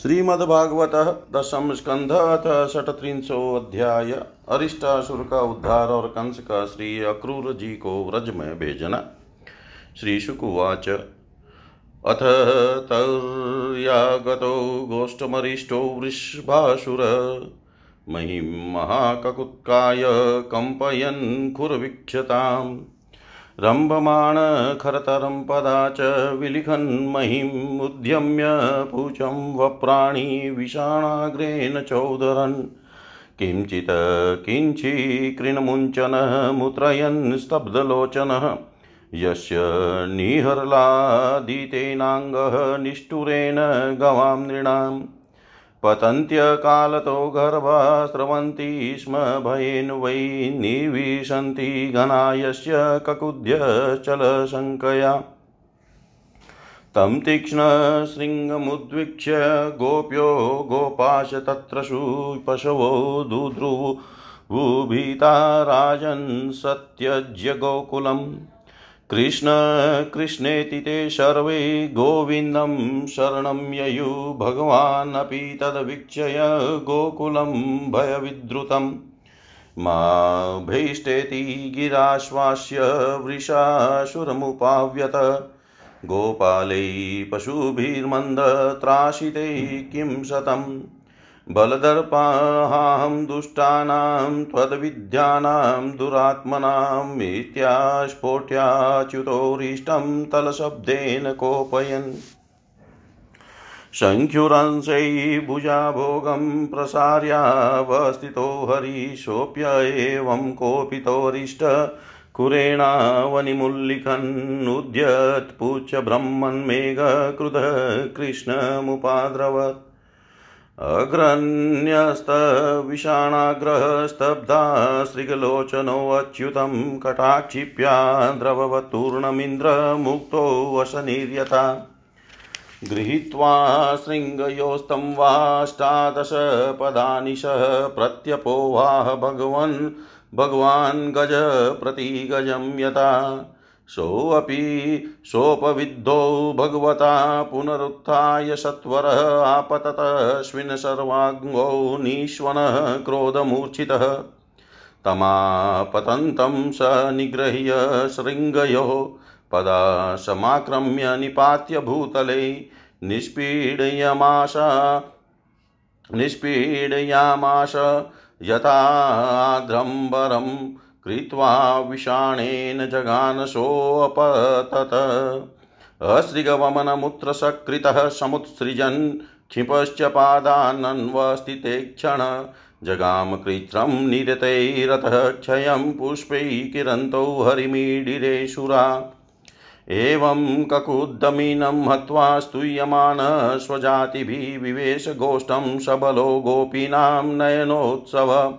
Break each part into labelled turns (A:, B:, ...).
A: श्रीमद्भागवत दशम स्कंध अथ षटत्रिंशोऽध्याय अरिष्टासुर का उद्धार और कंस का श्री अक्रूर जी को व्रज में भेजना श्री शुकुवाच अथ तर्यागतो गोष्ठमरिष्टो वृषभासुर, महिं महाककुत्काय कम्पयन् खुरवीक्षताम्। रम्भमाण खरतरं पदा च विलिखन्महिम् उद्यम्य पूचं वप्राणि विषाणाग्रेण चोदरन्। किञ्चित् किञ्चीकृणमुञ्चनः मुत्रयन् स्तब्धलोचनः। यस्य निहरलादितेनाङ्गः निष्ठुरेण गवां नृणाम्। पतन्त्यकालतो गर्भा स्रवन्ति स्म भयेन वै निविशन्ति घना यस्य ककुद्य चलशङ्कया तं तीक्ष्णशृङ्गमुद्वीक्ष्य गोप्यो गोपाश तत्रशु पशवो दुद्रुवुभीता राजन् सत्यज्य गोकुलम्। कृष्ण कृष्णेति ते सर्वे गोविन्दं शरणं ययु, भगवानपि तद्वीक्षय गोकुलं भयविद्रुतं। मा भैष्टेति गिराश्वास्य वृषासुरमुपाव्यत। गोपालै पशुभिर्मन्दत्राशिते किं शतम्? बलदर्पाहं दुष्टानां त्वद्विद्यानां दुरात्मनामित्यास्फोट्याच्युतोरिष्टं तलशब्देन कोपयन्। शङ्ख्युरंशै भुजाभोगं प्रसार्यावस्थितो हरीशोऽप्य एवं कोपितोरिष्ट कुरेणावनिमुल्लिखन्नुद्यत्पुच्छ ब्रह्मन्मेघकृतः कृष्णमुपाद्रवत् अग्रण्यस्तविषाणाग्रहस्तब्धा श्रीगलोचनोऽच्युतं कटाक्षिप्या द्रववतूर्णमिन्द्रमुक्तो वशनिर्यथा। गृहीत्वा शृङ्गयोस्तं वाष्टादशपदानि सह प्रत्यपोवाह भगवन् भगवान् गज प्रतिगजं यथा। सोऽपि सोपविद्धो भगवता पुनरुत्थाय सत्वरः आपततस्मिन् सर्वाङ्गो निष्वनः क्रोधमूर्छितः। तमापतन्तं स निगृह्य शृङ्गयोः पदा समाक्रम्य निपात्य भूतले निष्पीडयमाश निष्पीडयामाश यथाद्रम्बरम् कृत्वा विषाणेन जगानसोऽपतत अश्रिगवमनमुत्रसकृतः समुत्सृजन्, क्षिपश्च पादानन्वस्थिते क्षण। जगाम कृत्रं निरतैरतः क्षयं पुष्पैः किरन्तौ हरिमीडिरे सुरा एवं ककुद्दमिनं हत्वा स्तूयमानः स्वजातिभिः विवेश गोष्ठं सबलो गोपीनां नयनोत्सव।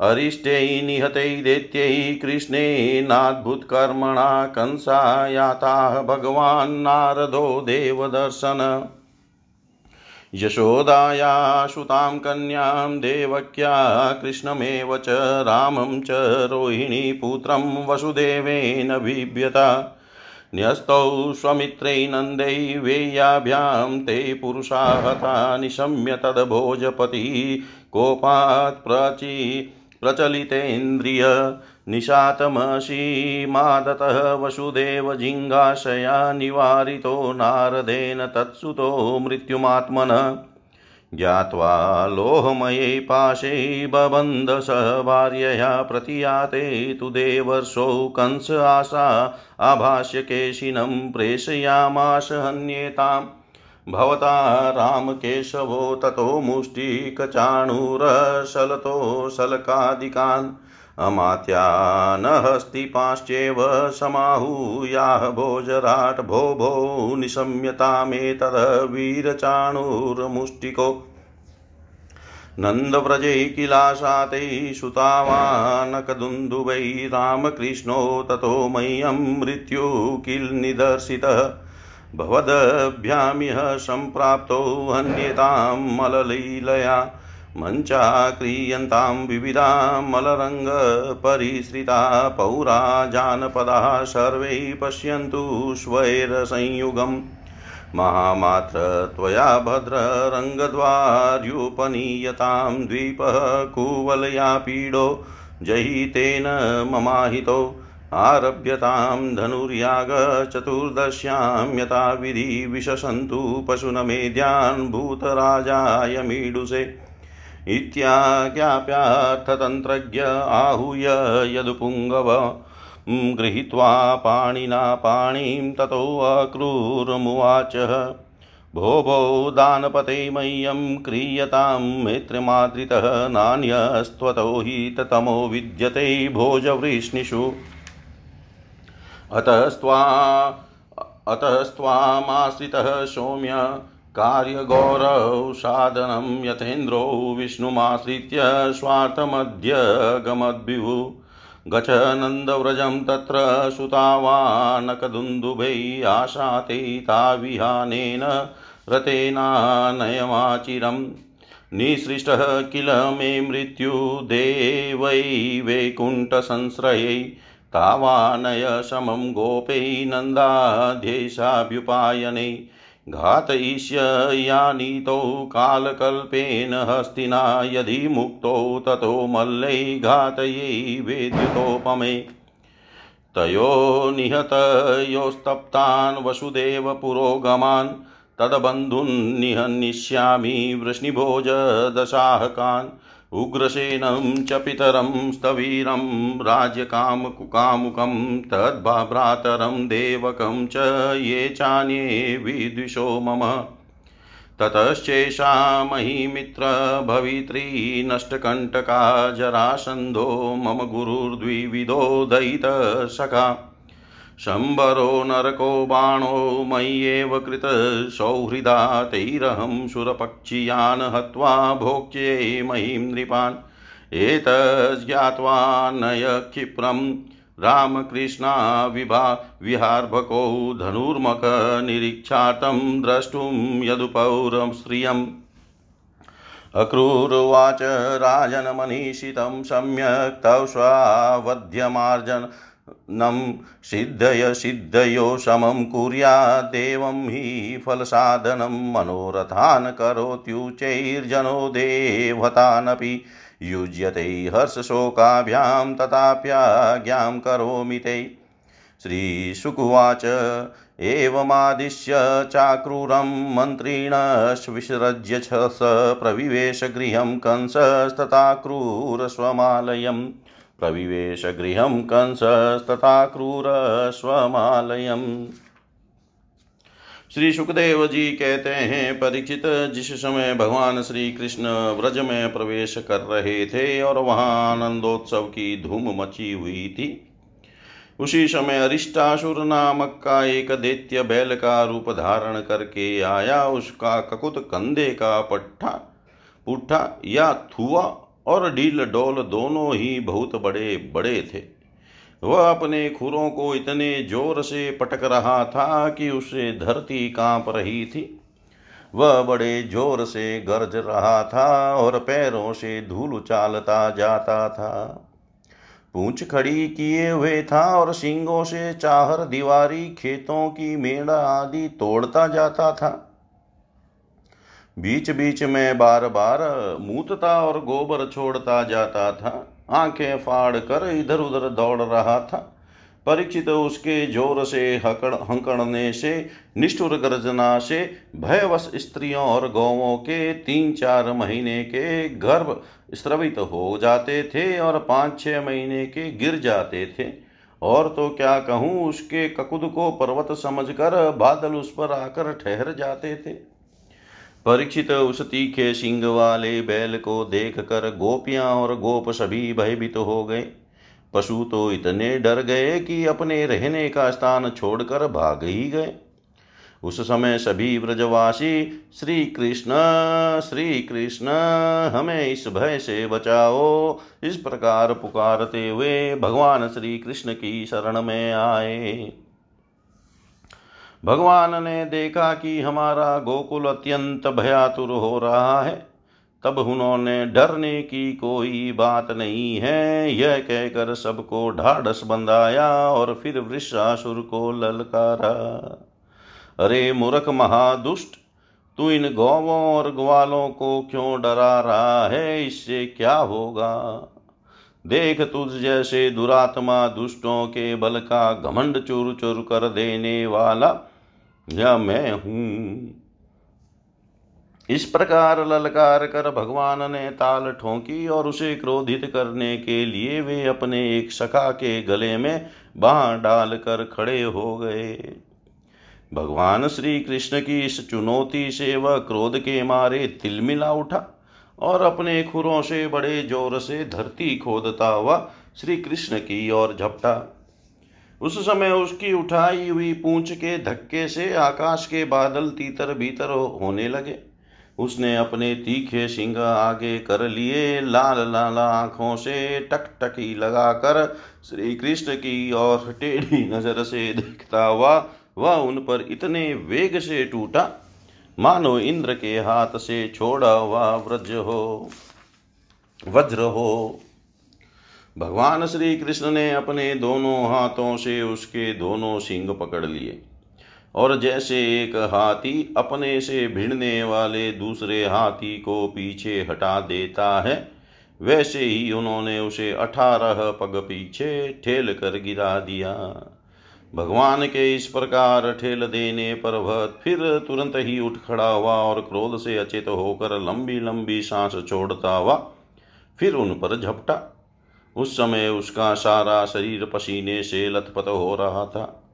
A: अरिष्टै निहतै दैत्यै कृष्णेनाद्भुतकर्मणा कंसायाताः भगवान् नारदो देवदर्शन। यशोदाया सुतां कन्यां देवक्या कृष्णमेव च रामं च रोहिणीपुत्रं वसुदेवेन बिभ्यता न्यस्तौ स्वमित्रै नन्दै वेयाभ्यां ते पुरुषा निशम्य तद्भोजपति कोपात् प्रची प्रचलितेन्द्रिय निशातमसीमादतः वसुदेवजिङ्गाशया निवारितो नारदेन तत्सुतो मृत्युमात्मनः। ज्ञात्वा लोहमये पाशे बबन्ध प्रतियाते तु देवर्षौ कंस आशा आभाष्यकेशिनं प्रेषयामाश भवता रामकेशवो ततो मुष्टिकचाणूरशलतो शलकादिकान् अमात्यान् हस्तिपाश्चैव समाहूयाः भोजराट् भो भो निशम्यतामेतद् वीरचाणूरमुष्टिको। नन्दव्रजे किलाशाते सुतावानकदुन्दुवै रामकृष्णो ततो मह्यं मृत्यु किल निदर्शितः भवदभ्यामिह सम्प्राप्तो हन्यतां मललीलया मञ्चाक्रियन्तां विविधां मलरङ्गपरिसृता पौरा जानपदाः सर्वै पश्यन्तु स्वैरसंयुगम् महामात्र त्वया भद्ररङ्गद्वार्युपनीयतां द्वीपः कुवलया पीडो जयितेन ममाहितो आरभ्यतां धनुर्यागचतुर्दश्यां यथाविधि विशसन्तु पशुनमेध्यान् भूतराजाय मीडुषे इत्याज्ञाप्यार्थतन्त्रज्ञ आहूय यदुपुङ्गव। गृहीत्वा पाणिना पाणिं ततोऽक्रूरमुवाच भो भो दानपते मह्यं क्रियतां मित्रमादृतः नान्यस्त्वतो हि ततमो विद्यते भोजवृष्णिषु। अतस्त्वा अतस्त्वामाश्रितः सौम्य कार्यगौरव साधनं यथेन्द्रो विष्णुमाश्रित्य स्वार्थमध्यगमद्विभु गच नन्दव्रजं तत्र सुतावानकदुन्दुभै आशाते ताविहानेन रतेनानयमाचिरम् निसृष्टः किल मे मृत्युदेवै वैकुण्ठसंश्रयै तावानय समं गोपै नन्दाध्येशाभ्युपायने घातयिष्ययानीतौ कालकल्पेन हस्तिना यदि मुक्तौ ततो मल्लै घातयै वेद्युतोपमे। तयो निहतयोस्तप्तान् वसुदेवपुरोगमान् तदबन्धुन्निहनिष्यामि वृष्णिभोजदशाहकान्। उग्रसेनं च पितरं स्थवीरं राज्यकामकुकामुकं तद्भ्रातरं देवकं च ये चान्ये विद्विषो मम। ततश्चेषा महिमित्र भवित्री नष्टकण्टका जरासन्धो मम गुरुर्द्विविधो दयितसखा शम्बरो नरको बाणो मय्येव कृतसौहृदा तैरहं सुरपक्षियान् हत्वा भोक्ष्ये महीं नृपान्। एतज्ज्ञात्वा नय क्षिप्रं रामकृष्णाविभा विहार्भको धनुर्मकनिरीक्षार्थं द्रष्टुं यदुपौरं श्रियम् अक्रूरुवाच राजनमनीषितं सम्यक् तव स्वावध्यमार्जन नं सिद्धय सिद्धयो समं कुर्यादेवं हि फलसाधनं मनोरथान् करोत्युच्चैर्जनो देवतानपि। युज्यते हर्षशोकाभ्यां तथाप्याज्ञां करोमि ते। श्रीशुकुवाच, एवमादिश्य चाक्रूरं मन्त्रिणश्विसृज्य स प्रविवेशगृहं कंसस्तथा प्रविवेश गृहं कंसस्तथा क्रूरस्वमालयम् श्री सुखदेव जी कहते हैं परीक्षित जिस समय भगवान श्री कृष्ण व्रज में प्रवेश कर रहे थे और वहाँ आनंदोत्सव की धूम मची हुई थी, उसी समय अरिष्टासुर नामक का एक दैत्य बैल का रूप धारण करके आया, उसका ककुत कंधे का पट्टा, पुट्ठा या थुआ और डील डोल दोनों ही बहुत बड़े बड़े थे। वह अपने खुरों को इतने ज़ोर से पटक रहा था कि उसे धरती काँप रही थी। वह बड़े ज़ोर से गरज रहा था और पैरों से धूल उचालता जाता था। पूंछ खड़ी किए हुए था और सिंगों से चाहर दीवारी खेतों की मेड़ा आदि तोड़ता जाता था। बीच बीच में बार बार मूतता और गोबर छोड़ता जाता था। आँखें फाड़ कर इधर उधर दौड़ रहा था। परीक्षित उसके ज़ोर से हकड़ हंकड़ने से, निष्ठुर गर्जना से, भयवश स्त्रियों और गौवों के तीन चार महीने के गर्भ स्रवित हो जाते थे और पाँच छः महीने के गिर जाते थे। और तो क्या कहूँ, उसके ककुद को पर्वत समझकर बादल उस पर आकर ठहर जाते थे। परीक्षित उस तीखे सिंह वाले बैल को देख कर गोपियाँ और गोप सभी भयभीत तो हो गए। पशु तो इतने डर गए कि अपने रहने का स्थान छोड़कर भाग ही गए। उस समय सभी व्रजवासी श्री कृष्ण श्री कृष्ण, हमें इस भय से बचाओ। इस प्रकार पुकारते हुए भगवान श्री कृष्ण की शरण में आए। भगवान ने देखा कि हमारा गोकुल अत्यंत भयातुर हो रहा है। तब उन्होंने डरने की कोई बात नहीं है। यह कहकर सबको ढाढ़स बंधाया और फिर वृषासुर को ललकारा। अरे मूर्ख महादुष्ट, तू इन गौवों और ग्वालों को क्यों डरा रहा है? इससे क्या होगा? देख तुझ जैसे दुरात्मा दुष्टों के बल का घमंड चूर चूर कर देने वाला या मैं हूँ। इस प्रकार ललकार कर भगवान ने ताल ठोंकी और उसे क्रोधित करने के लिए वे अपने एक सखा के गले में बाह डालकर खड़े हो गए। भगवान श्री कृष्ण की इस चुनौती से वह क्रोध के मारे तिलमिला उठा और अपने खुरों से बड़े ज़ोर से धरती खोदता हुआ श्री कृष्ण की ओर झपटा। उस समय उसकी उठाई हुई पूंछ के धक्के से आकाश के बादल तीतर भीतर होने लगे। उसने अपने तीखे सिंह आगे कर लिए, लाल लाल आँखों से टकटकी लगाकर श्री कृष्ण की ओर टेढ़ी नज़र से देखता हुआ वह उन पर इतने वेग से टूटा। मानो इंद्र के हाथ से छोड़ा हुआ व्रज हो, वज्र हो भगवान श्री कृष्ण ने अपने दोनों हाथों से उसके दोनों सिंग पकड़ लिए। और जैसे एक हाथी अपने से भिड़ने वाले दूसरे हाथी को पीछे हटा देता है, वैसे ही उन्होंने उसे अठारह पग पीछे ठेल कर गिरा दिया। भगवान के इस प्रकार ठेल देने पर वह फिर तुरंत ही उठ खड़ा हुआ और क्रोध से अचेत होकर लंबी लंबी सांस छोड़ता हुआ फिर उन पर झपटा। उस समय उसका सारा शरीर पसीने से लथपथ हो रहा था।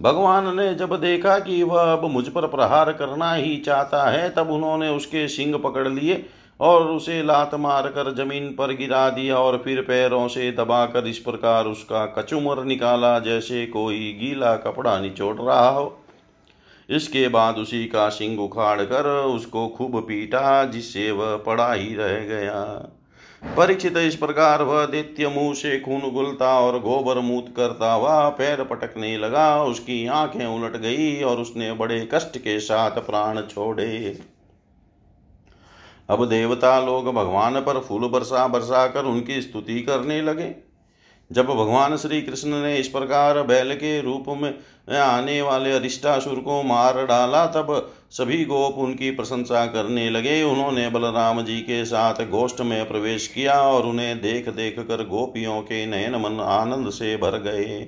A: भगवान ने जब देखा कि वह अब मुझ पर प्रहार करना ही चाहता है, तब उन्होंने उसके सिंग पकड़ लिए और उसे लात मार कर ज़मीन पर गिरा दिया और फिर पैरों से दबाकर इस प्रकार उसका कचुमर निकाला, जैसे कोई गीला कपड़ा निचोड़ रहा हो। इसके बाद उसी का सिंग उखाड़ कर उसको खूब पीटा, जिससे वह पड़ा ही रह गया। परीक्षित इस प्रकार वह दित्य मुँह से खून गुलता और गोबर मूत करता। हुआ पैर पटकने लगा, उसकी आँखें उलट गई और उसने बड़े कष्ट के साथ प्राण छोड़े। अब देवता लोग भगवान पर फूल बरसा बरसा कर उनकी स्तुति करने लगे। जब भगवान श्री कृष्ण ने इस प्रकार बैल के रूप में आने वाले अरिष्टासुर को मार डाला, तब सभी गोप उनकी प्रशंसा करने लगे। उन्होंने बलराम जी के साथ गोष्ठ में प्रवेश किया और उन्हें देख देख कर गोपियों के नयन मन आनंद से भर गए।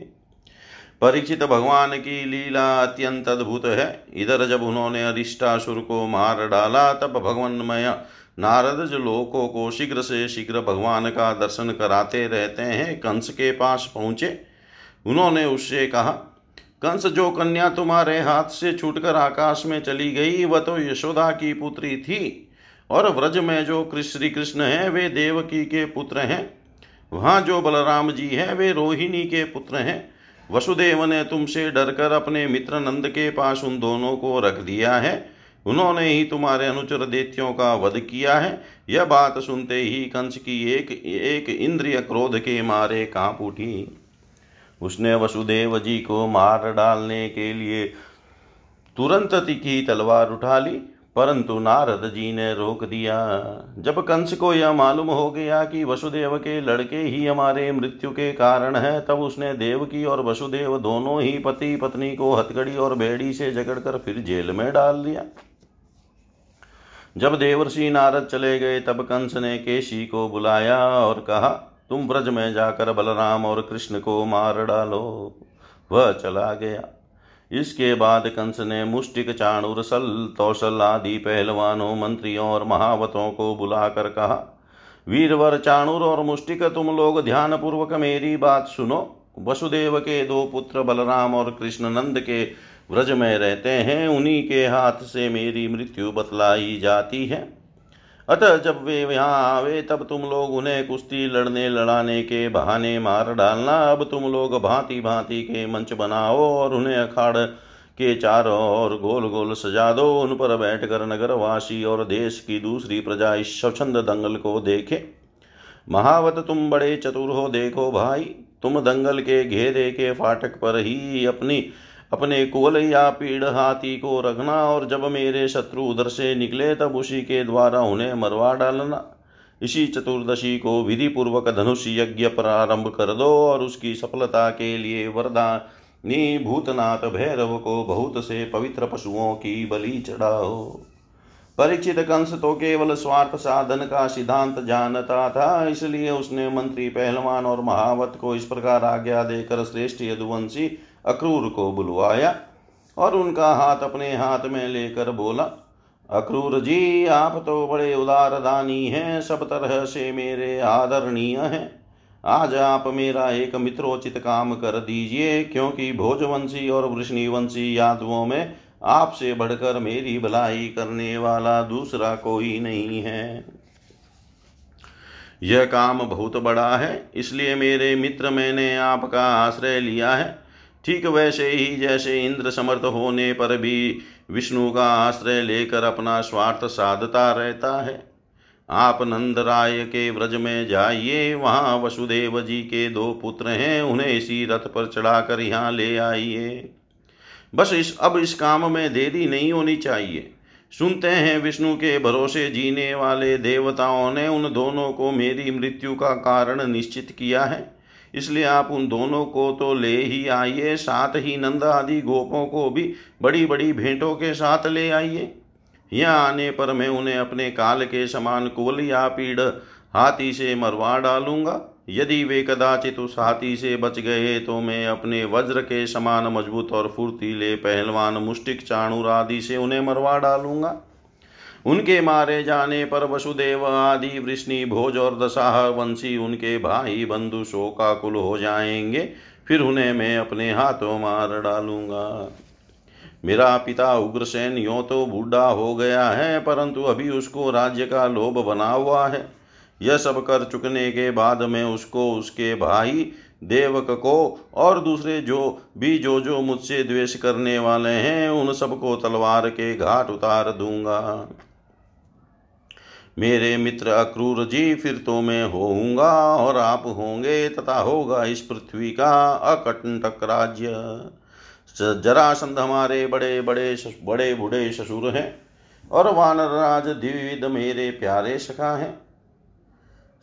A: परीक्षित भगवान की लीला अत्यंत अद्भुत है। इधर जब उन्होंने अरिष्टासुर को मार डाला, तब भगवानमय नारद जो लोकों को शीघ्र से शीघ्र भगवान का दर्शन कराते रहते हैं, कंस के पास पहुँचे। उन्होंने उससे कहा, कंस, जो कन्या तुम्हारे हाथ से छूटकर आकाश में चली गई, वह तो यशोदा की पुत्री थी। और व्रज में जो श्री कृष्ण है, वे देवकी के पुत्र हैं। वहाँ जो बलराम जी हैं, वे रोहिणी के पुत्र हैं। वसुदेव ने तुमसे डरकर अपने मित्र नंद के पास उन दोनों को रख दिया है। उन्होंने ही तुम्हारे अनुचर देत्यों का वध किया है। यह बात सुनते ही कंस की एक एक इंद्रिय क्रोध के मारे काँप उठी। उसने वसुदेव जी को मार डालने के लिए तुरंत तिखी तलवार उठा ली, परंतु नारद जी ने रोक दिया। जब कंस को यह मालूम हो गया कि वसुदेव के लड़के ही हमारे मृत्यु के कारण है, तब उसने देवकी और वसुदेव दोनों ही पति पत्नी को हथकड़ी और बेड़ी से जकड़कर फिर जेल में डाल दिया। जब देवर्षि नारद चले गए, तब कंस ने केशी को बुलाया और कहा, तुम ब्रज में जाकर बलराम और कृष्ण को मार डालो। वह चला गया। इसके बाद कंस ने मुष्टिक चाणुर, सल तौसल आदि पहलवानों, मंत्रियों और महावतों को बुलाकर कहा, वीरवर चाणुर और मुष्टिक, तुम लोग ध्यान पूर्वक मेरी बात सुनो। वसुदेव के दो पुत्र बलराम और कृष्ण नंद के व्रज में रहते हैं, उन्हीं के हाथ से मेरी मृत्यु बतलाई जाती है। अतः जब वे यहाँ आवे, तब तुम लोग उन्हें कुश्ती लड़ने, लड़ाने के बहाने मार डालना। अब तुम लोग भांति भांति के मंच बनाओ और उन्हें अखाड़ के चारों ओर गोल गोल सजा दो। उन पर बैठकर नगरवासी और देश की दूसरी प्रजा इस स्वच्छंद दंगल को देखे। महावत, तुम बड़े चतुर हो, देखो भाई। तुम दंगल के घेरे के फाटक पर ही अपनी अपने कुल या पीड़ हाथी को रखना और जब मेरे शत्रु उधर से निकले तब उसी के द्वारा उन्हें मरवा डालना। इसी चतुर्दशी को विधि पूर्वक धनुष यज्ञ प्रारंभ कर दो और उसकी सफलता के लिए वरदान। निभूतनाथ भैरव को बहुत से पवित्र पशुओं की बलि चढ़ाओ। परीक्षित कंस तो केवल स्वार्थ साधन का सिद्धांत जानता था, इसलिए उसने मंत्री पहलवान और महावत को इस प्रकार आज्ञा देकर श्रेष्ठ यदुवंशी अक्रूर को बुलवाया और उनका हाथ अपने हाथ में लेकर बोला, अक्रूर जी, आप तो बड़े उदार दानी हैं, सब तरह से मेरे आदरणीय हैं। आज आप मेरा एक मित्रोचित काम कर दीजिए, क्योंकि भोजवंशी और वृष्णिवंशी यादवों में आपसे बढ़कर मेरी भलाई करने वाला दूसरा कोई नहीं है। यह काम बहुत बड़ा है, इसलिए मेरे मित्र मैंने आपका आश्रय लिया है। ठीक वैसे ही जैसे इंद्र समर्थ होने पर भी विष्णु का आश्रय लेकर अपना स्वार्थ साधता रहता है। आप नंद राय के व्रज में जाइए, वहाँ वसुदेव जी के दो पुत्र हैं, उन्हें इसी रथ पर चढ़ाकर यहाँ ले आइए। बस इस, अब इस काम में देरी नहीं होनी चाहिए। सुनते हैं विष्णु के भरोसे जीने वाले देवताओं ने उन दोनों को मेरी मृत्यु का कारण निश्चित किया है। इसलिए आप उन दोनों को तो ले ही आइए, साथ ही नंद आदि गोपों को भी बड़ी बड़ी भेंटों के साथ ले आइए। यहाँ आने पर मैं उन्हें अपने काल के समान कुल या पीड़ हाथी से मरवा डालूँगा। यदि वे कदाचित उस हाथी से बच गए तो मैं अपने वज्र के समान मज़बूत और फुर्तीले पहलवान मुष्टिक चाणुर आदि से उन्हें मरवा डालूँगा। उनके मारे जाने पर वसुदेव आदि वृष्णि, भोज और दशाह वंशी उनके भाई बंधु शोकाकुल हो जाएँगे। फिर उन्हें मैं अपने हाथों मार डालूँगा। मेरा पिता उग्रसेन यो तो बूढ़ा हो गया है, परंतु अभी उसको राज्य का लोभ बना हुआ है। यह सब कर चुकने के बाद में उसको, उसके भाई, देवक को और दूसरे जो, भी जो जो मुझसे द्वेष करने वाले हैं, उन सबको तलवार के घाट उतार दूँगा। मेरे मित्र अक्रूर जी, फिर तो मैं होऊँगा और आप होंगे तथा होगा इस पृथ्वी का अकंटक राज्य। जरासंध हमारे बड़े बड़े बड़े बूढ़े ससुर हैं और वानर राज द्विविद मेरे प्यारे सखा हैं।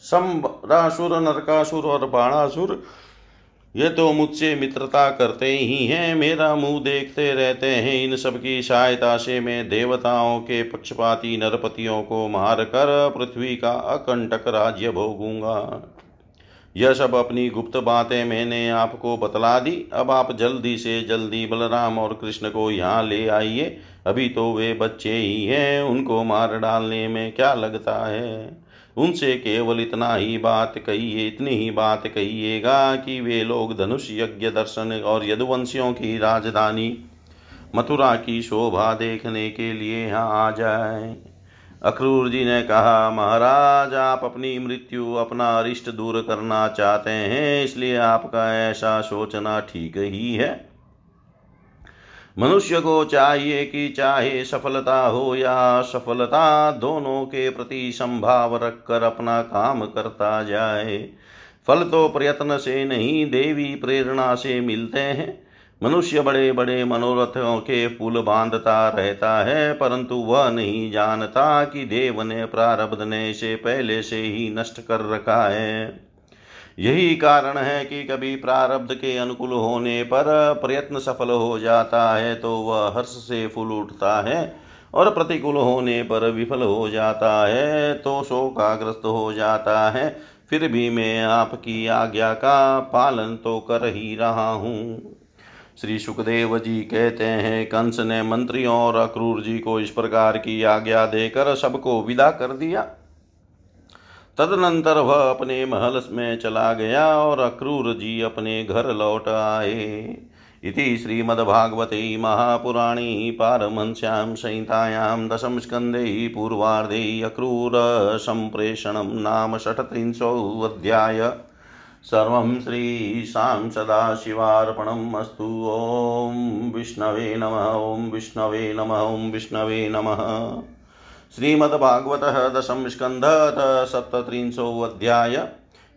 A: सम्रासुर नरकासुर और बाणासुर ये तो मुझसे मित्रता करते ही हैं। मेरा मुँह देखते रहते हैं। इन सब की सहायता से मैं देवताओं के पक्षपाती नरपतियों को मार कर पृथ्वी का अकंटक राज्य भोगूँगा। यह सब अपनी गुप्त बातें मैंने आपको बतला दी। अब आप जल्दी से जल्दी बलराम और कृष्ण को यहाँ ले आइए। अभी तो वे बच्चे ही हैं। उनको मार डालने में क्या लगता है? उनसे केवल इतना ही बात कहिए, इतनी ही बात कहिएगा कि वे लोग धनुष यज्ञ दर्शन और यदुवंशियों की राजधानी मथुरा की शोभा देखने के लिए यहाँ आ जाए। अक्रूर जी ने कहा, महाराज, आप अपनी मृत्यु, अपना अरिष्ट दूर करना चाहते हैं, इसलिए आपका ऐसा सोचना ठीक ही है। मनुष्य को चाहिए कि चाहे सफलता हो या सफलता दोनों के प्रति संभाव रखकर अपना काम करता जाए। फल तो प्रयत्न से नहीं, देवी प्रेरणा से मिलते हैं। मनुष्य बड़े बड़े मनोरथों के पुल बांधता रहता है, परंतु वह नहीं जानता कि देव ने प्रारब्ध ने इसे पहले से ही नष्ट कर रखा है। यही कारण है कि कभी प्रारब्ध के अनुकूल होने पर प्रयत्न सफल हो जाता है तो वह हर्ष से फूल उठता है और प्रतिकूल होने पर विफल हो जाता है तो शोकाग्रस्त हो जाता है। फिर भी मैं आपकी आज्ञा का पालन तो कर ही रहा हूँ। श्री सुखदेव जी कहते हैं, कंस ने मंत्रियों और अक्रूर जी को इस प्रकार की आज्ञा देकर सबको विदा कर दिया। तदनंतर वह अपने महल में चला गया और अक्रूर जी अपने घर लौट आए। इति श्रीमद्भागवते महापुराणे पारमहंस्यां संहितायां दशमस्कन्धे पूर्वार्धे अक्रूरसम्प्रेषणं नाम षट्त्रिंशोऽध्याय सर्वं श्रीशां सदाशिवार्पणम् अस्तु। ॐ विष्णवे नमः, ॐ विष्णवे नमः, ॐ विष्णवे नमः। श्रीमद्भागवत दशम स्कंध सप्तत्रिंशो अध्याय।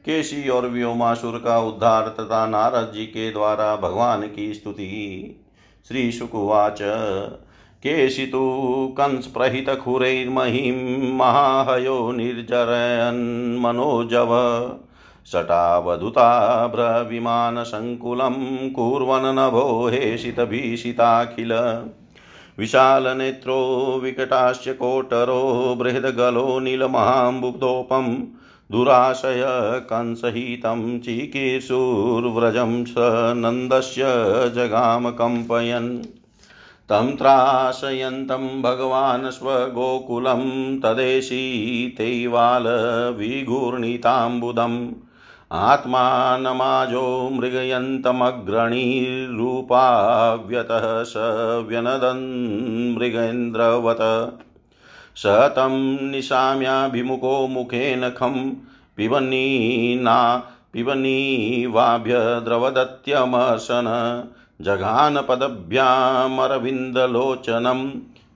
A: केशी और व्योमासुर का उद्धार तथा नारद जी के द्वारा भगवान की स्तुति। श्री शुकुवाच केशि तु कंसप्रहितखुरैर्महीं महाहयो निर्जरन्मनोजव सटावधुता ब्रविमानसङ्कुलं कुर्वन् नभो हेषितभीषिताखिल। विशालनेत्रो विकटाश्च कोटरो बृहद्गलो नीलमहाम्बुदोपम् दुराशय कंसहितं चिकीर्षुर्व्रजं स नन्दस्य जगाम कम्पयन् तं त्राशयन्तं भगवान् स्वगोकुलं तदेशीतैवालविघूर्णिताम्बुदम् आत्मानमाजो मृगयन्तमग्रणीरूपाव्यतः स व्यनदन् मृगेन्द्रवत्। स तं निशाम्याभिमुखो मुखेन खं पिबन्नीना पिबन्नीवाभ्यद्रवदत्यमर्शन जघानपदभ्यामरविन्दलोचनं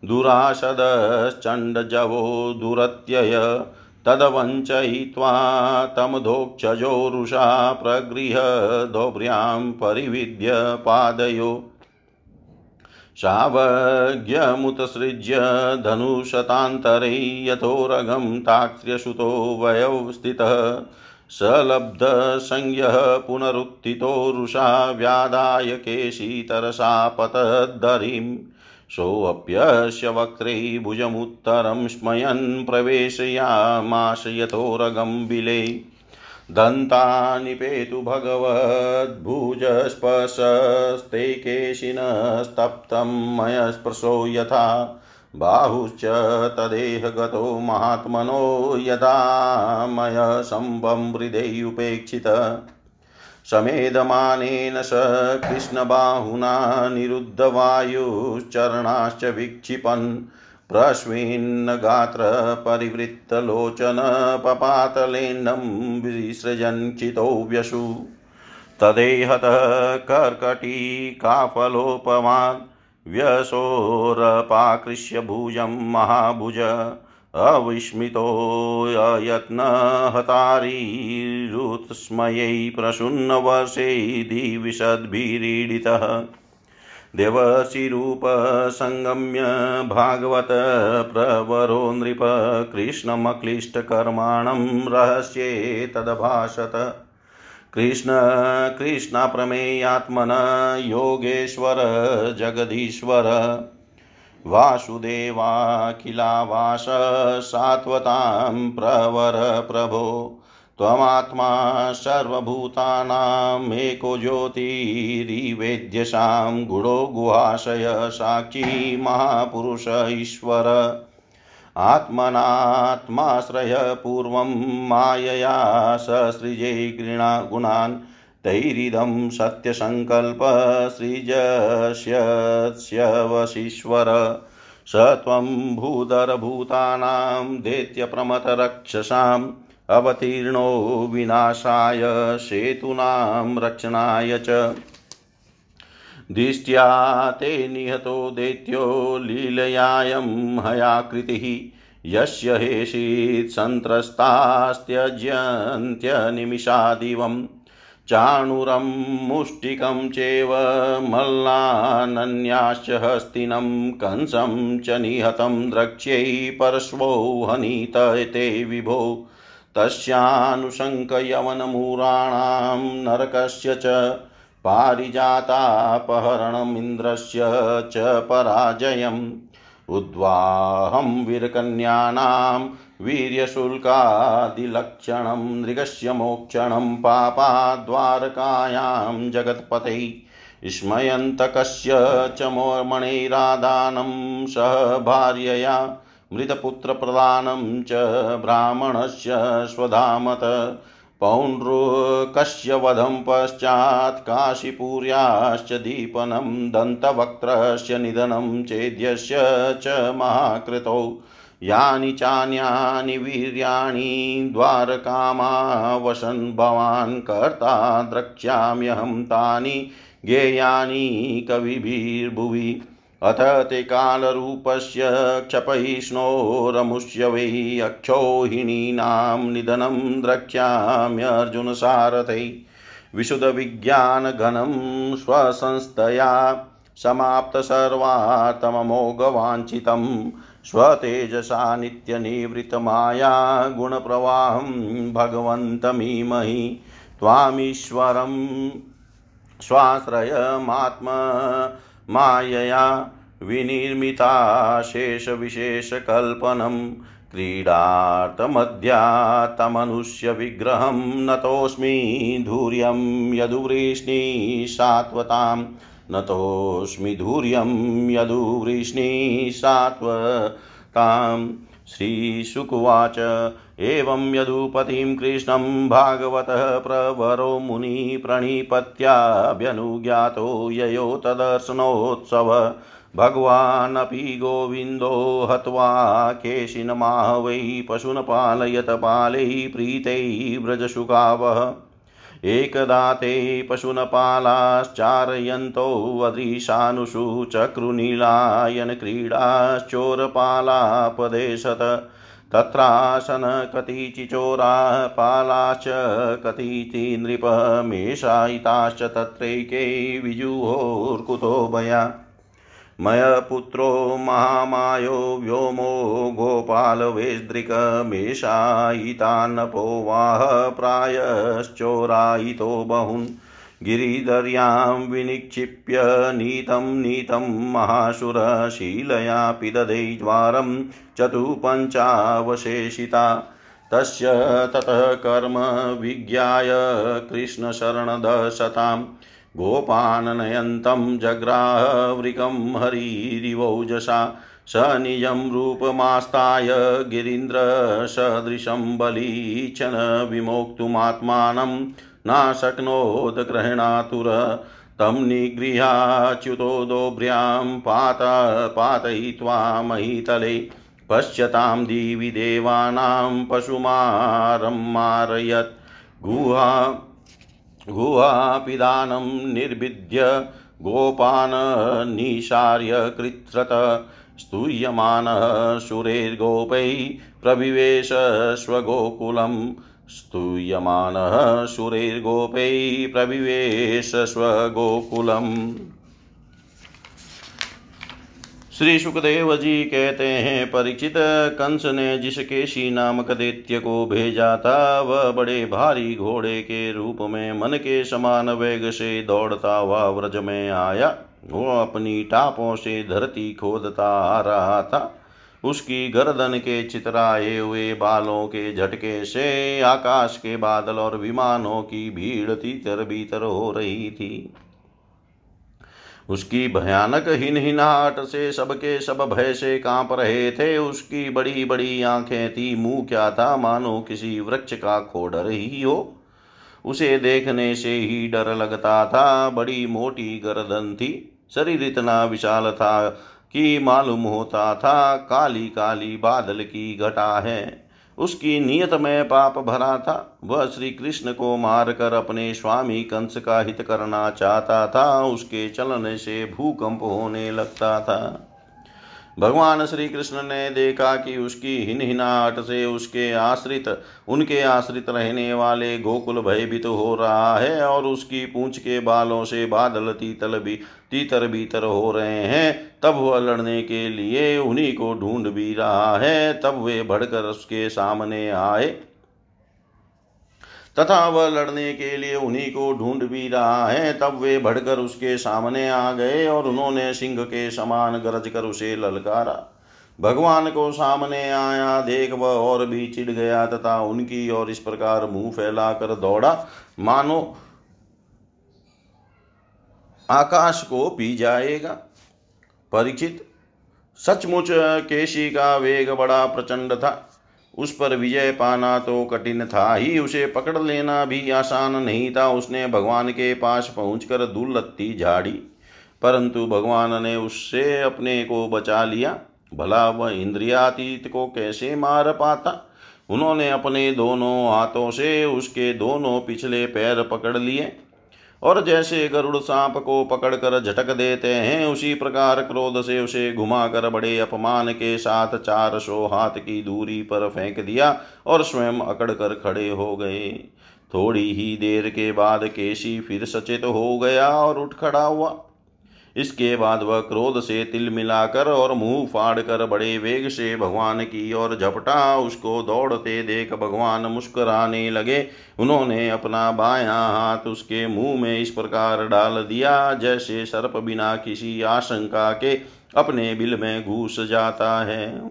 A: दुराशदश्चण्डजवो दुरत्यय। तदवञ्चयित्वा तमधोक्षजोरुषा प्रगृह्य परिविद्य पादयो। सावज्ञमुत्सृज्य धनुशतान्तरे यथोरगं ताक्ष्यसुतो वयौ स्थितः। सलब्धसंज्ञः पुनरुत्थितोरुषा व्यादाय केशीतरसा सोऽप्यस्य वक्त्रे भुजमुत्तरं स्मयन् प्रवेशयामाश यथोरगं बिले दन्तानिपेतु भगवद्भुजस्पर्शस्ते केशिनस्तप्तं मयस्पृशो यथा। बाहुश्च तदेह गतो महात्मनो यदा मयसम्भं हृदयुपेक्षित समेधमानेन स कृष्णबाहुना निरुद्धवायुश्चरणाश्च विक्षिपन् प्रश्विन्नगात्रपरिवृत्तलोचन पपातलेण्डं विसृजन् चितो व्यशु तदेहतः कर्कटीकाफलोपमान् व्यसोरपाकृष्य भुजं महाभुज। अविस्मितोऽयत्नहतारीरुत्स्मयै प्रशून्नवर्षे दिविशद्भिरीडितः देवर्षिरूपसङ्गम्य भागवत प्रवरो नृप कृष्णमक्लिष्टकर्माणं रहस्ये तदभाषत। कृष्ण कृष्णप्रमेयात्मन योगेश्वर जगदीश्वर। वासुदेवाखिलावास सात्वतां प्रवर प्रभो, त्वमात्मा सर्वभूतानामेको ज्योतिरिवेद्यशां गुणो गुहाशय साक्षी महापुरुष ईश्वर। आत्मनात्माश्रय पूर्वं मायया ससृजे गृणा गुणान् तैरिदं सत्यसङ्कल्पसृजस्य वशीश्वर स त्वं भूधरभूतानां दैत्यप्रमथरक्षसाम् अवतीर्णो विनाशाय सेतूनां रक्षणाय च। दिष्ट्या ते निहतो दैत्यो लीलयायं हयाकृतिः। यस्य हेषित् चाणुरं मुष्टिकं चैव मल्लानन्याश्च हस्तिनं कंसं च निहतं द्रक्ष्यै हनित ते विभो। तस्यानुशङ्कयवनमूराणां नरकस्य च पारिजातापहरणमिन्द्रस्य च पराजयम्। उद्वाहं वीरकन्यानां वीर्यशुल्कादिलक्षणं मृगस्य मोक्षणं पापाद्वारकायां जगत्पते। स्मयन्तकस्य च मणिरादानं, सह भार्यया मृतपुत्रप्रदानं च ब्राह्मणस्य स्वधामत। पौण्ड्रुकस्य वधं पश्चात् काशीपुर्याश्च दीपनं, दन्तवक्त्रस्य निधनं, चेद्यस्य च महाकृतौ। यानि चान्यानि वीर्याणि द्वारकामावसन् भवान् कर्ता द्रक्ष्याम्यहं तानि ज्ञेयानि कविभिर्भुवि। अथ ते कालरूपस्य क्षपैष्णोरमुष्य वै अक्षोहिणीनां निधनं द्रक्ष्याम्यर्जुनसारथै विशुद्धविज्ञानघनं स्वसंस्थया समाप्तसर्वार्थममोघवाञ्छितं स्वतेजसा नित्यनिवृतमाया गुणप्रवाहं भगवन्तमीमहि त्वामीश्वरं स्वाश्रयमात्म मायया विनिर्मिता शेषविशेषकल्पनं क्रीडार्थमध्यात्तमनुष्यविग्रहं नतोऽस्मि धूर्यं यदुवृष्णि सात्वतां नतोऽस्मि धूर्यं यदुवृष्णि सात्वताम् श्रीशुकुवाच। एवं यदुपतिं कृष्णं भागवतः प्रवरो मुनि प्रणिपत्याभ्यनुज्ञातो ययो तदर्शनोत्सव। भगवानपि गोविन्दो हत्वा केशिनमाह वै पशून् पालयत पालैः प्रीतैः व्रजशुकावः एकदा ते पशूनपालाश्चारयन्तौ वदृशानुषु चक्रुनीलायनक्रीडाश्चोरपालापदेशत तत्रासन कतिचिचोरा पालाश्च कतिचि नृपमेषायिताश्च तत्रैके विजुहोर्कुतो भया मयपुत्रो महामायो व्योमो गोपालवेद्रिकमेषायितान्नपो वाह प्रायश्चोरायितो बहुन्। गिरिदर्यां विनिक्षिप्य नीतं नीतं महाशुरशीलया पिदधे द्वारं चतुपञ्चावशेषिता। तस्य ततः कर्म विज्ञाय कृष्णशरणदशताम्। गोपाननयन्तं जग्राहवृकं हरिरिवौजसा स निजं रूपमास्ताय गिरीन्द्रसदृशं बलीचन विमोक्तुमात्मानं नाशक्नोदग्रहणातुर तं निगृहाच्युतो दोभ्र्यां पात पातयित्वा महीतले पश्यतां दिवि देवानां पशुमारं मारयत् गुहा गुहापिदानं निर्भिद्य गोपान् निशार्य कृत्रत स्तूयमानः सुरेर्गोपैः प्रविवेश स्वगोकुलं स्तूयमानः सुरेर्गोपैः प्रविवेश स्वगोकुलम्। श्री सुखदेव जी कहते हैं परीक्षित कंस ने जिस केशी नामक दैत्य को भेजा था, वह बड़े भारी घोड़े के रूप में मन के समान वेग से दौड़ता हुआ व्रज में आया। वो अपनी टापों से धरती खोदता आ रहा था। उसकी गर्दन के चितराए हुए बालों के झटके से आकाश के बादल और विमानों की भीड़ तीतर बीतर हो रही थी। उसकी भयानक हिन हिनाहट से सबके सब भय से काँप रहे थे। उसकी बड़ी बड़ी आँखें थी। मुँह क्या था मानो किसी वृक्ष का खोडर ही हो। उसे देखने से ही डर लगता था। बड़ी मोटी गर्दन थी। शरीर इतना विशाल था कि मालूम होता था काली काली बादल की घटा है। उसकी नियत में पाप भरा था। वह श्री कृष्ण को मारकर अपने स्वामी कंस का हित करना चाहता था। उसके चलने से भूकंप होने लगता था। भगवान श्री कृष्ण ने देखा कि उसकी हिन हिनाहट से उसके आश्रित, उनके आश्रित रहने वाले गोकुल भयभीत तो हो रहा है और उसकी पूंछ के बालों से बादल तीतल भी, तीतर भीतर हो रहे हैं। तब वह लड़ने के लिए उन्हीं को ढूंढ भी रहा है। तब वे भड़कर उसके सामने आए। तथा वह लड़ने के लिए उन्हीं को ढूंढ भी रहा है। तब वे भड़कर उसके सामने आ गए और उन्होंने सिंह के समान गरज कर उसे ललकारा। भगवान को सामने आया, देख वह और भी चिढ़ गया तथा उनकी और इस प्रकार मुँह फैलाकर दौड़ा। मानो, आकाश को पी जाएगा। परीक्षित सचमुच केशी का वेग बड़ा प्रचंड था। उस पर विजय पाना तो कठिन था ही, उसे पकड़ लेना भी आसान नहीं था। उसने भगवान के पास पहुंचकर दुलत्ती झाड़ी, परंतु भगवान ने उससे अपने को बचा लिया। भला वह इंद्रियातीत को कैसे मार पाता? उन्होंने अपने दोनों हाथों से उसके दोनों पिछले पैर पकड़ लिए। और जैसे गरुड़ सांप को पकड़कर झटक देते हैं, उसी प्रकार क्रोध से उसे घुमाकर बड़े अपमान के साथ चार सौ हाथ की दूरी पर फेंक दिया और स्वयं अकड़ कर खड़े हो गए। थोड़ी ही देर के बाद केशी फिर सचेत हो गया और उठ खड़ा हुआ। इसके बाद वह क्रोध से तिल मिलाकर और मुँह फाड़ कर बड़े वेग से भगवान की ओर झपटा, उसको दौड़ते देख भगवान मुस्कुराने लगे। उन्होंने अपना बायां हाथ उसके मुँह में इस प्रकार डाल दिया, जैसे सर्प बिना किसी आशंका के अपने बिल में घुस जाता है।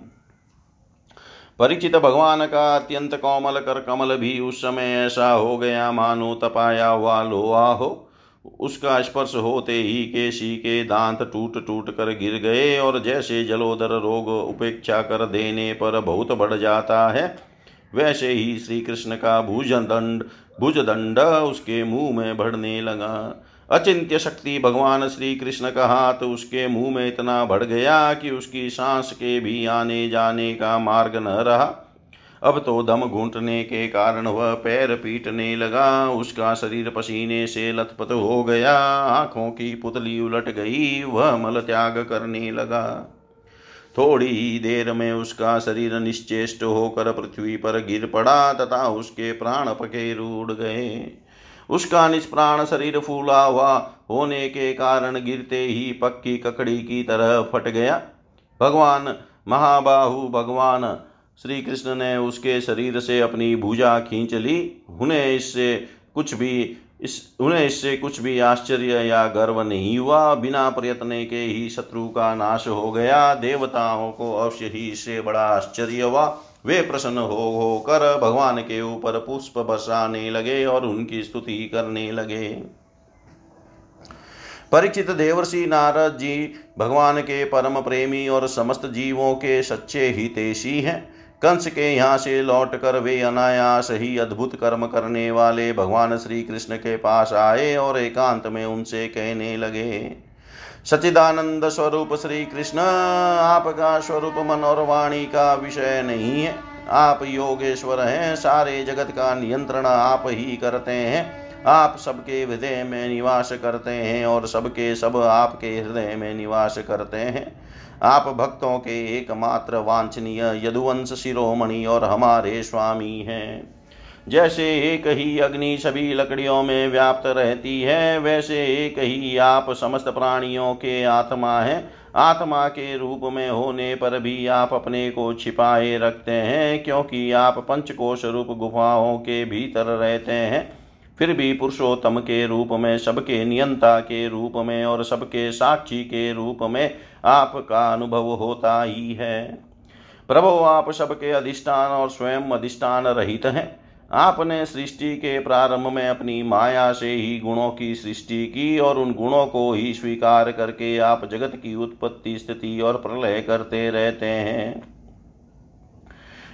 A: परिचित भगवान का अत्यंत कोमल कर कमल भी उस समय ऐसा हो गया, मानो तपाया हुआ लोहा हो। उसका स्पर्श होते ही केशी के दांत टूट टूट कर गिर गए और जैसे जलोदर रोग उपेक्षा कर देने पर बहुत बढ़ जाता है, वैसे ही श्री कृष्ण का भुजदंड भुजदंड उसके मुँह में बढ़ने लगा। अचिंत्य शक्ति भगवान श्री कृष्ण का हाथ उसके मुँह में इतना बढ़ गया कि उसकी सांस के भी आने जाने का मार्ग न रहा। अब तो दम घूंटने के कारण वह पैर पीटने लगा। उसका शरीर पसीने से लथपथ हो गया। आँखों की पुतली उलट गई। वह मल त्याग करने लगा। थोड़ी ही देर में उसका शरीर निश्चेष्ट होकर पृथ्वी पर गिर पड़ा तथा उसके प्राण पके उड़ गए। उसका निष्प्राण शरीर फूला हुआ होने के कारण गिरते ही पक्की ककड़ी की तरह फट गया। भगवान, महाबाहु भगवान श्री कृष्ण ने उसके शरीर से अपनी भुजा खींच ली। उन्हें इससे कुछ भी इस, उन्हें इससे कुछ भी आश्चर्य या गर्व नहीं हुआ। बिना प्रयत्न के ही शत्रु का नाश हो गया। देवताओं को अवश्य ही इससे बड़ा आश्चर्य हुआ। वे प्रसन्न हो, होकर भगवान के ऊपर पुष्प बरसाने लगे और उनकी स्तुति करने लगे। परिचित देवर्षि नारद जी भगवान के परम प्रेमी और समस्त जीवों के सच्चे हितेशी हैं। कंस के यहाँ से लौट कर वे अनायास ही अद्भुत कर्म करने वाले भगवान श्री कृष्ण के पास आए और एकांत में उनसे कहने लगे सचिदानंद स्वरूप श्री कृष्ण आपका स्वरूप मन और वाणी का विषय नहीं है। आप योगेश्वर हैं, सारे जगत का नियंत्रण आप ही करते हैं। आप सबके हृदय में निवास करते हैं और सबके सब आपके हृदय में निवास करते हैं। आप भक्तों के एकमात्र वांछनीय यदुवंश शिरोमणि और हमारे स्वामी हैं। जैसे एक ही अग्नि सभी लकड़ियों में व्याप्त रहती है, वैसे एक ही आप समस्त प्राणियों के आत्मा है। आत्मा के रूप में होने पर भी आप अपने को छिपाए रखते हैं, क्योंकि आप पंचकोश रूप गुफाओं के भीतर रहते हैं। फिर भी पुरुषोत्तम के रूप में, सबके नियंता के रूप में और सबके साक्षी के रूप में आपका अनुभव होता ही है। प्रभो, आप सबके अधिष्ठान और स्वयं अधिष्ठान रहित हैं। आपने सृष्टि के प्रारंभ में अपनी माया से ही गुणों की सृष्टि की और उन गुणों को ही स्वीकार करके आप जगत की उत्पत्ति, स्थिति और प्रलय करते रहते हैं।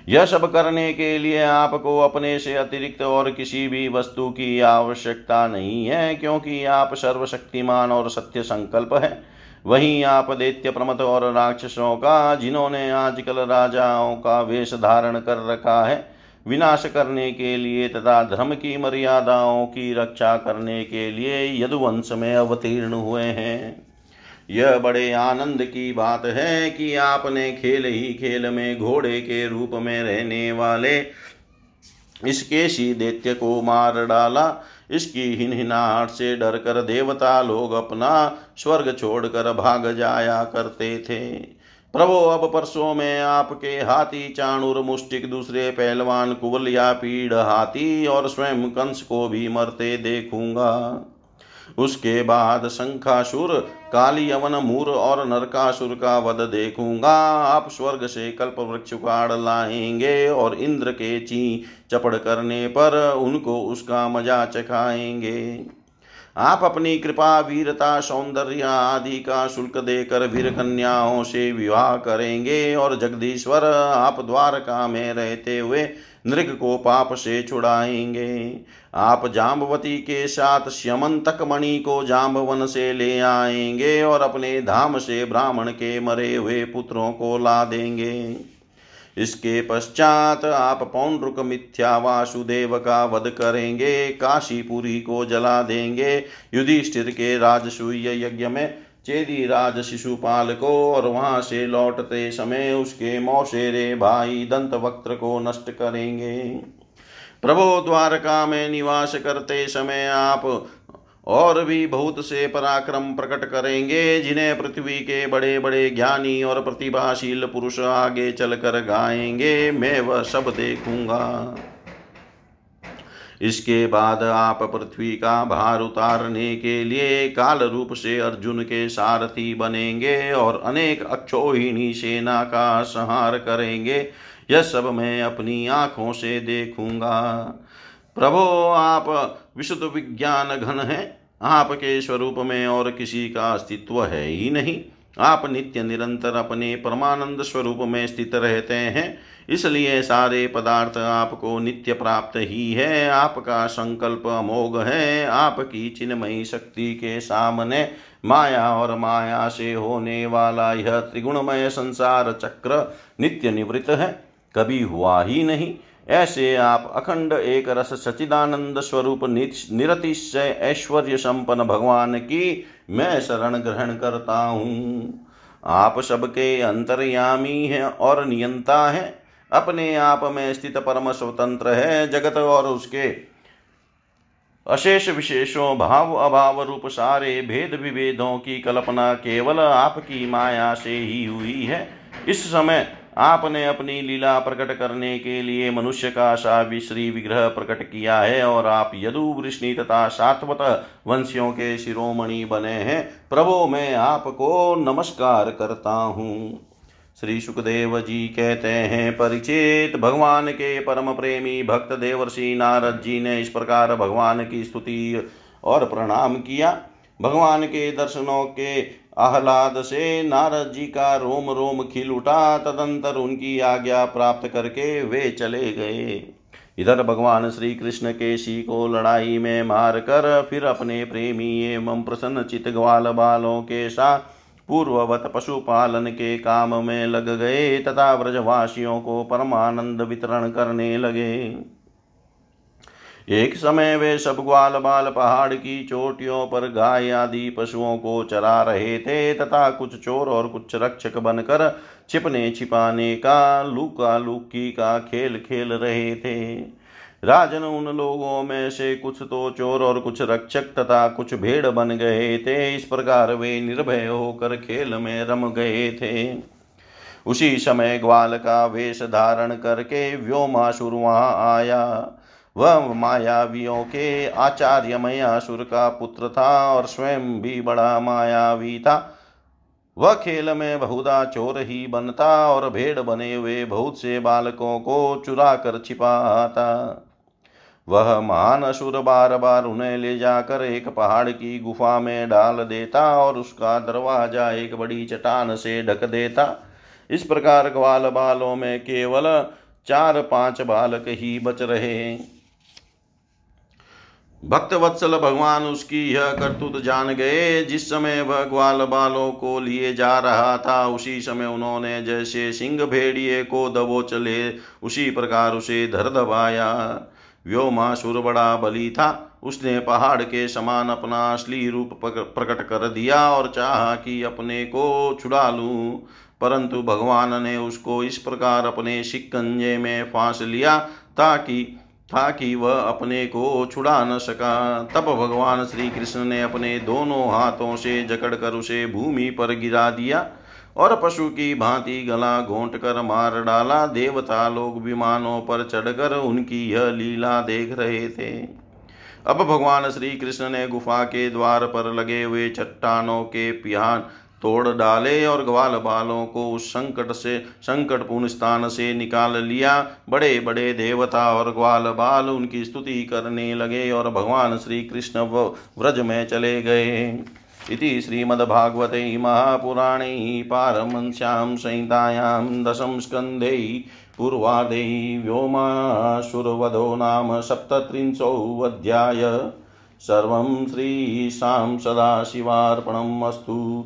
A: यह सब करने के लिए आपको अपने से अतिरिक्त और किसी भी वस्तु की आवश्यकता नहीं है, क्योंकि आप सर्वशक्तिमान और सत्य संकल्प है। वहीं आप दैत्य प्रमत और राक्षसों का, जिन्होंने आजकल राजाओं का वेश धारण कर रखा है, विनाश करने के लिए तथा धर्म की मर्यादाओं की रक्षा करने के लिए यदुवंश में अवतीर्ण हुए हैं। यह बड़े आनंद की बात है कि आपने खेल ही खेल में घोड़े के रूप में रहने वाले इसके सी दैत्य को मार डाला। इसकी हिनहिनाहट से डर कर देवता लोग अपना स्वर्ग छोड़कर भाग जाया करते थे। प्रभो, अब परसों में आपके हाथी चाणुर, मुष्टिक दूसरे पहलवान, कुवल या पीड़ हाथी और स्वयं कंस को भी मरते देखूँगा। उसके बाद शंखासुर काली यवन मूर और नरकासुर का वध देखूँगा। आप स्वर्ग से कल्प वृक्ष उखाड़ लाएँगे और इंद्र के ची चपड़ करने पर उनको उसका मज़ा चखाएँगे। आप अपनी कृपा, वीरता, सौंदर्य आदि का शुल्क देकर वीर कन्याओं से विवाह करेंगे और जगदीश्वर आप द्वारका में रहते हुए नृग को पाप से छुड़ाएँगे। आप जाम्बवती के साथ श्यमंतक मणि को जाम्बवन से ले आएँगे और अपने धाम से ब्राह्मण के मरे हुए पुत्रों को ला देंगे। इसके पश्चात आप पौंड्रुक मिथ्या वासुदेव का वध करेंगे, काशीपुरी को जला देंगे। युधिष्ठिर के राजसूय यज्ञ में चेदी राज शिशुपाल को और वहाँ से लौटते समय उसके मौसेरे भाई दंत वक्त को नष्ट करेंगे। प्रभो द्वारका में निवास करते समय आप और भी बहुत से पराक्रम प्रकट करेंगे, जिन्हें पृथ्वी के बड़े बड़े ज्ञानी और प्रतिभाशील पुरुष आगे चलकर गाएँगे। मैं वह सब देखूँगा। इसके बाद आप पृथ्वी का भार उतारने के लिए काल रूप से अर्जुन के सारथी बनेंगे और अनेक अक्षोहिणी सेना का संहार करेंगे। यह सब मैं अपनी आँखों से देखूँगा। प्रभो, आप विशुद्ध विज्ञान घन है। आपके स्वरूप में और किसी का अस्तित्व है ही नहीं। आप नित्य निरंतर अपने परमानंद स्वरूप में स्थित रहते हैं। इसलिए सारे पदार्थ आपको नित्य प्राप्त ही है। आपका संकल्प अमोघ है। आपकी चिन्मयी शक्ति के सामने माया और माया से होने वाला यह त्रिगुणमय संसार चक्र नित्य निवृत्त है। कभी हुआ ही नहीं। ऐसे आप अखंड एक रस सचिदानंद स्वरूप निरतिशय ऐश्वर्य संपन्न भगवान की मैं शरण ग्रहण करता हूँ। आप सबके अंतर्यामी हैं और नियंता है। अपने आप में स्थित परम स्वतंत्र है जगत और उसके। अशेष विशेषों, भाव अभाव रूप सारे भेद विभेदों की कल्पना केवल आपकी माया से ही हुई है। इस समय आपने अपनी लीला प्रकट करने के लिए मनुष्य का श्री विग्रह प्रकट किया है और आप यदु वृष्णि तथा सात्वत वंशियों के शिरोमणि बने हैं। प्रभो, मैं आपको नमस्कार करता हूँ। श्री सुखदेव जी कहते हैं, परिचित भगवान के परम प्रेमी भक्त देवर्षि नारद जी ने इस प्रकार भगवान की स्तुति और प्रणाम किया। भगवान के दर्शनों के आह्लाद से नारद जी का रोम रोम खिल उठा, तदंतर उनकी आज्ञा प्राप्त करके वे चले गए। इधर भगवान श्री कृष्ण केशी को लड़ाई में मार कर फिर अपने प्रेमी एवं प्रसन्न चित ग्वाल बालों के साथ पूर्ववत पशुपालन के काम में लग गए, तथा व्रजवासियों को परमानंद वितरण करने लगे। एक समय वे सब ग्वाल बाल पहाड़ की चोटियों पर गाय आदि पशुओं को चरा रहे थे, तथा कुछ चोर और कुछ रक्षक बनकर छिपने छिपाने का लुका लुकी का खेल खेल रहे थे। राजन उन लोगों में से कुछ तो चोर और कुछ रक्षक तथा कुछ भेड़ बन गए थे, इस प्रकार वे निर्भय होकर खेल में रम गए थे। उसी समय ग्वाल का वेश धारण करके व्योमासुर वहाँ आया। वह मायावियों के आचार्य मयासुर का पुत्र था और स्वयं भी बड़ा मायावी था। वह खेल में बहुधा चोर ही बनता और भेड़ बने हुए बहुत से बालकों को चुरा कर छिपाता। वह महान असुर बार बार उन्हें ले जाकर एक पहाड़ की गुफा में डाल देता और उसका दरवाज़ा एक बड़ी चट्टान से ढक देता। इस प्रकार ग्वाल बालों में केवल चार पाँच बालक ही बच रहे। भक्त वत्सल भगवान उसकी यह करतूत जान गए। जिस समय वह ग्वाल बालों को लिए जा रहा था, उसी समय उन्होंने जैसे सिंह भेड़िए को दबोच ले उसी प्रकार उसे धर दबाया। व्योमासुर बड़ा बली था। उसने पहाड़ के समान अपना असली रूप प्रकट कर दिया और चाहा कि अपने को छुड़ा लूँ। परंतु भगवान ने उसको इस प्रकार अपने शिकंजे में फांस लिया ताकि था कि वह अपने को छुड़ा न सका। तब भगवान श्री कृष्ण ने अपने दोनों हाथों से जकड़कर उसे भूमि पर गिरा दिया और पशु की भांति गला घोंट कर मार डाला। देवता लोग विमानों पर चढ़कर उनकी यह लीला देख रहे थे। अब भगवान श्री कृष्ण ने गुफा के द्वार पर लगे हुए चट्टानों के पिहान तोड़ डाले और ग्वाल बालों को उस संकट से, संकटपूर्ण स्थान से निकाल लिया। बड़े बड़े देवता और ग्वाल बाल उनकी स्तुति करने लगे और भगवान श्री कृष्ण व्रज में चले गए। इति श्रीमद्भागवते महापुराणे पारमश्यां संहितायां दशम स्कन्धे पूर्वादे व्योमासुरवधो नाम सप्तत्रिंशोऽध्याय। सर्वं श्रीशां सदाशिवार्पणम् अस्तु।